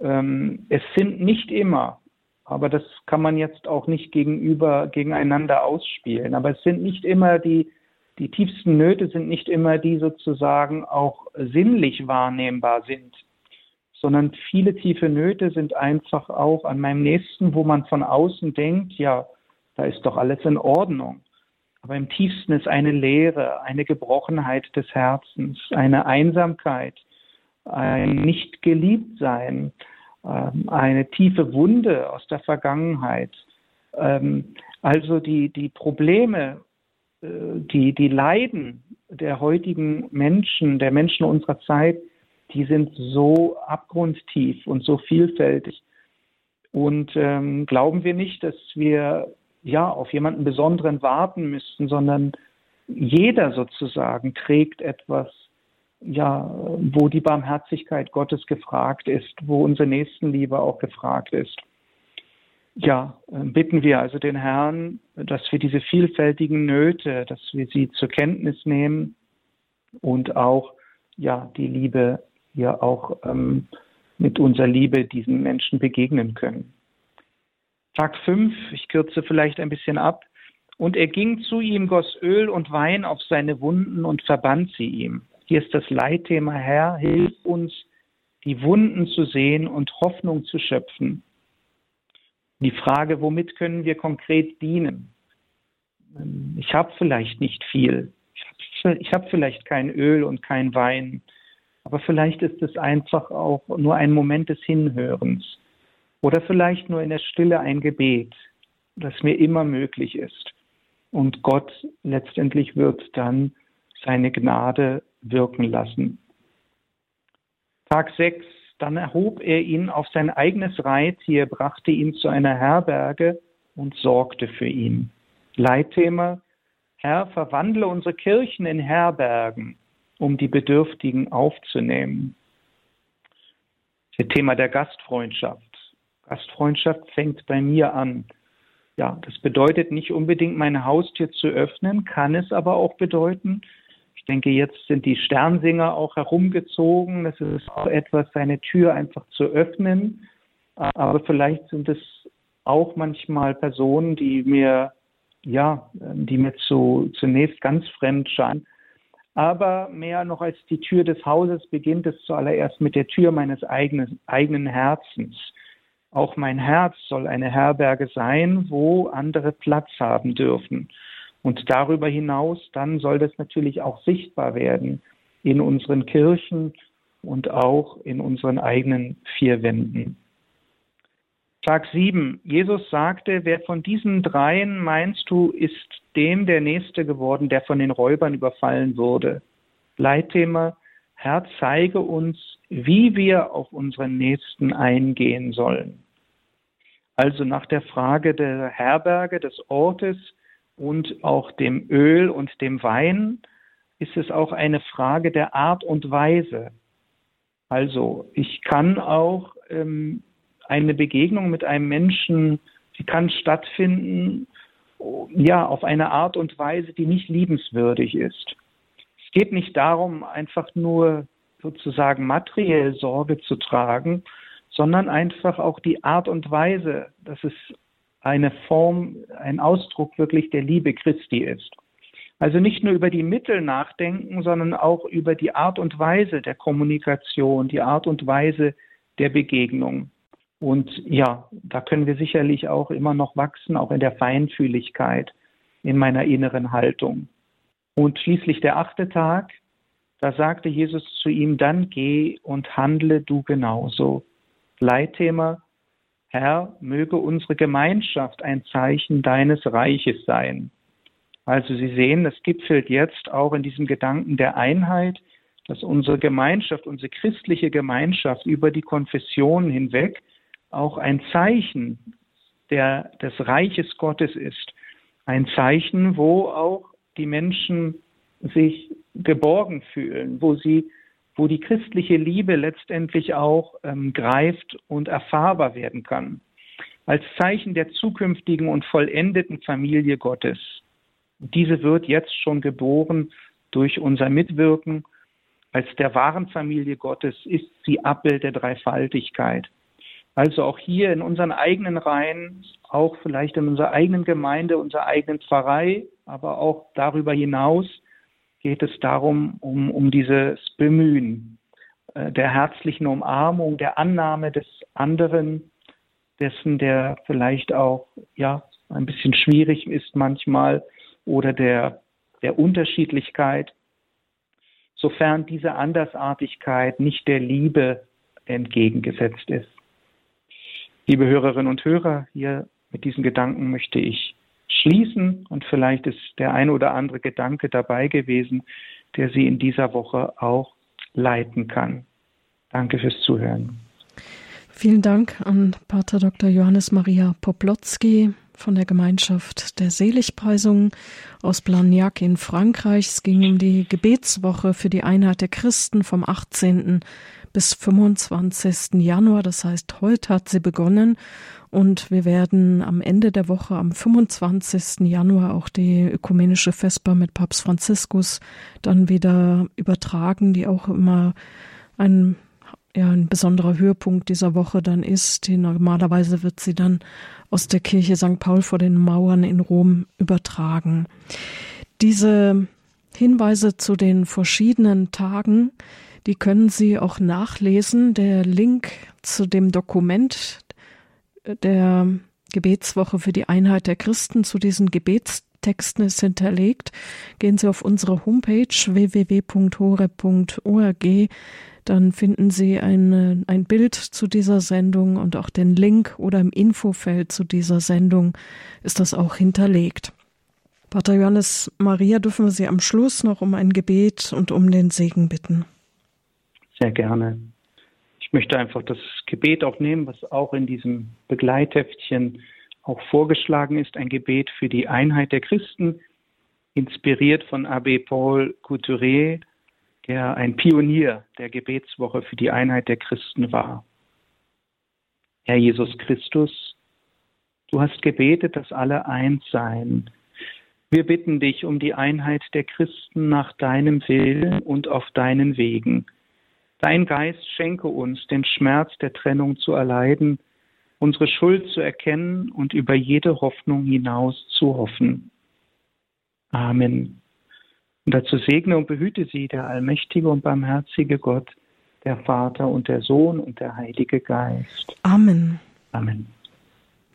Ähm, es sind nicht immer, aber das kann man jetzt auch nicht gegenüber, gegeneinander ausspielen, aber es sind nicht immer die die tiefsten Nöte sind nicht immer die sozusagen auch sinnlich wahrnehmbar sind, sondern viele tiefe Nöte sind einfach auch an meinem Nächsten, wo man von außen denkt, ja, da ist doch alles in Ordnung. Aber im tiefsten ist eine Leere, eine Gebrochenheit des Herzens, eine Einsamkeit, ein Nicht-Geliebt-Sein, ähm, eine tiefe Wunde aus der Vergangenheit. Ähm, also die, die Probleme die, die Leiden der heutigen Menschen, der Menschen unserer Zeit, die sind so abgrundtief und so vielfältig. Und ähm, glauben wir nicht, dass wir ja auf jemanden Besonderen warten müssten, sondern jeder sozusagen trägt etwas, ja, wo die Barmherzigkeit Gottes gefragt ist, wo unsere Nächstenliebe auch gefragt ist ja, äh, bitten wir also den Herrn, dass wir diese vielfältigen Nöte, dass wir sie zur Kenntnis nehmen und auch ja die Liebe hier auch ähm, mit unserer Liebe diesen Menschen begegnen können. Tag 5, ich kürze vielleicht ein bisschen ab. Und er ging zu ihm, goss Öl und Wein auf seine Wunden und verband sie ihm. Hier ist das Leitthema, Herr, hilf uns, die Wunden zu sehen und Hoffnung zu schöpfen die Frage, womit können wir konkret dienen? Ich habe vielleicht nicht viel. Ich habe vielleicht kein Öl und kein Wein. Aber vielleicht ist es einfach auch nur ein Moment des Hinhörens. Oder vielleicht nur in der Stille ein Gebet, das mir immer möglich ist. Und Gott letztendlich wird dann seine Gnade wirken lassen. Tag 6 dann erhob er ihn auf sein eigenes Reittier, brachte ihn zu einer Herberge und sorgte für ihn. Leitthema, Herr, verwandle unsere Kirchen in Herbergen, um die Bedürftigen aufzunehmen. Das Thema der Gastfreundschaft. Gastfreundschaft fängt bei mir an. Ja, das bedeutet nicht unbedingt meine Haustür zu öffnen, kann es aber auch bedeuten, ich denke, jetzt sind die Sternsinger auch herumgezogen. Das ist auch etwas, seine Tür einfach zu öffnen. Aber vielleicht sind es auch manchmal Personen, die mir, ja, die mir zu, zunächst ganz fremd scheinen. Aber mehr noch als die Tür des Hauses beginnt es zuallererst mit der Tür meines eigenen, eigenen Herzens. Auch mein Herz soll eine Herberge sein, wo andere Platz haben dürfen. Und darüber hinaus, dann soll das natürlich auch sichtbar werden in unseren Kirchen und auch in unseren eigenen vier Wänden. Tag 7. Jesus sagte, wer von diesen dreien meinst du, ist dem der Nächste geworden, der von den Räubern überfallen wurde? Leitthema, Herr, zeige uns, wie wir auf unseren Nächsten eingehen sollen. Also nach der Frage der Herberge, des Ortes und auch dem Öl und dem Wein ist es auch eine Frage der Art und Weise. Also ich kann auch ähm, eine Begegnung mit einem Menschen, sie kann stattfinden, ja, auf eine Art und Weise, die nicht liebenswürdig ist. Es geht nicht darum, einfach nur sozusagen materiell Sorge zu tragen, sondern einfach auch die Art und Weise, dass es eine Form, ein Ausdruck wirklich der Liebe Christi ist. Also nicht nur über die Mittel nachdenken, sondern auch über die Art und Weise der Kommunikation, die Art und Weise der Begegnung. Und ja, da können wir sicherlich auch immer noch wachsen, auch in der Feinfühligkeit, in meiner inneren Haltung. Und schließlich der achte Tag, da sagte Jesus zu ihm, dann geh und handle du genauso. Leitthema, Herr, möge unsere Gemeinschaft ein Zeichen deines Reiches sein. Also Sie sehen, es gipfelt jetzt auch in diesem Gedanken der Einheit, dass unsere Gemeinschaft, unsere christliche Gemeinschaft über die Konfessionen hinweg auch ein Zeichen der, des Reiches Gottes ist. Ein Zeichen, wo auch die Menschen sich geborgen fühlen, wo sie, wo die christliche Liebe letztendlich auch ähm, greift und erfahrbar werden kann. Als Zeichen der zukünftigen und vollendeten Familie Gottes. Diese wird jetzt schon geboren durch unser Mitwirken. Als der wahren Familie Gottes ist sie Abbild der Dreifaltigkeit. Also auch hier in unseren eigenen Reihen, auch vielleicht in unserer eigenen Gemeinde, unserer eigenen Pfarrei, aber auch darüber hinaus geht es darum, um, um dieses Bemühen äh, der herzlichen Umarmung, der Annahme des anderen, dessen, der vielleicht auch ja ein bisschen schwierig ist manchmal oder der, der Unterschiedlichkeit, sofern diese Andersartigkeit nicht der Liebe entgegengesetzt ist. Liebe Hörerinnen und Hörer, hier mit diesen Gedanken möchte ich schließen und vielleicht ist der eine oder andere Gedanke dabei gewesen, der Sie in dieser Woche auch leiten kann. Danke fürs Zuhören. Vielen Dank an Pater Dr. Johannes Maria Poplotzki von der Gemeinschaft der Seligpreisung aus Blagnac in Frankreich. Es ging um die Gebetswoche für die Einheit der Christen vom 18 bis 25. Januar. Das heißt, heute hat sie begonnen und wir werden am Ende der Woche, am 25. Januar, auch die ökumenische Vesper mit Papst Franziskus dann wieder übertragen, die auch immer ein, ja, ein besonderer Höhepunkt dieser Woche dann ist. Die, normalerweise wird sie dann aus der Kirche St. Paul vor den Mauern in Rom übertragen. Diese Hinweise zu den verschiedenen Tagen, die können Sie auch nachlesen. Der Link zu dem Dokument der Gebetswoche für die Einheit der Christen zu diesen Gebetstexten ist hinterlegt. Gehen Sie auf unsere Homepage www.hore.org. Dann finden Sie eine, ein Bild zu dieser Sendung und auch den Link oder im Infofeld zu dieser Sendung ist das auch hinterlegt. Pater Johannes Maria, dürfen wir Sie am Schluss noch um ein Gebet und um den Segen bitten. Sehr gerne. Ich möchte einfach das Gebet auch nehmen, was auch in diesem Begleitheftchen auch vorgeschlagen ist, ein Gebet für die Einheit der Christen, inspiriert von Abbé Paul Couturier, der ein Pionier der Gebetswoche für die Einheit der Christen war. Herr Jesus Christus, du hast gebetet, dass alle eins seien. Wir bitten dich um die Einheit der Christen nach deinem Willen und auf deinen Wegen Dein Geist schenke uns den Schmerz der Trennung zu erleiden, unsere Schuld zu erkennen und über jede Hoffnung hinaus zu hoffen. Amen. Und dazu segne und behüte sie der allmächtige und barmherzige Gott, der Vater und der Sohn und der Heilige Geist. Amen. Amen.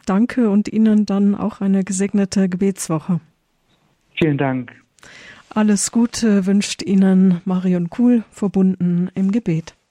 Danke und Ihnen dann auch eine gesegnete Gebetswoche. Vielen Dank. Alles Gute wünscht Ihnen Marion Kuhl, verbunden im Gebet.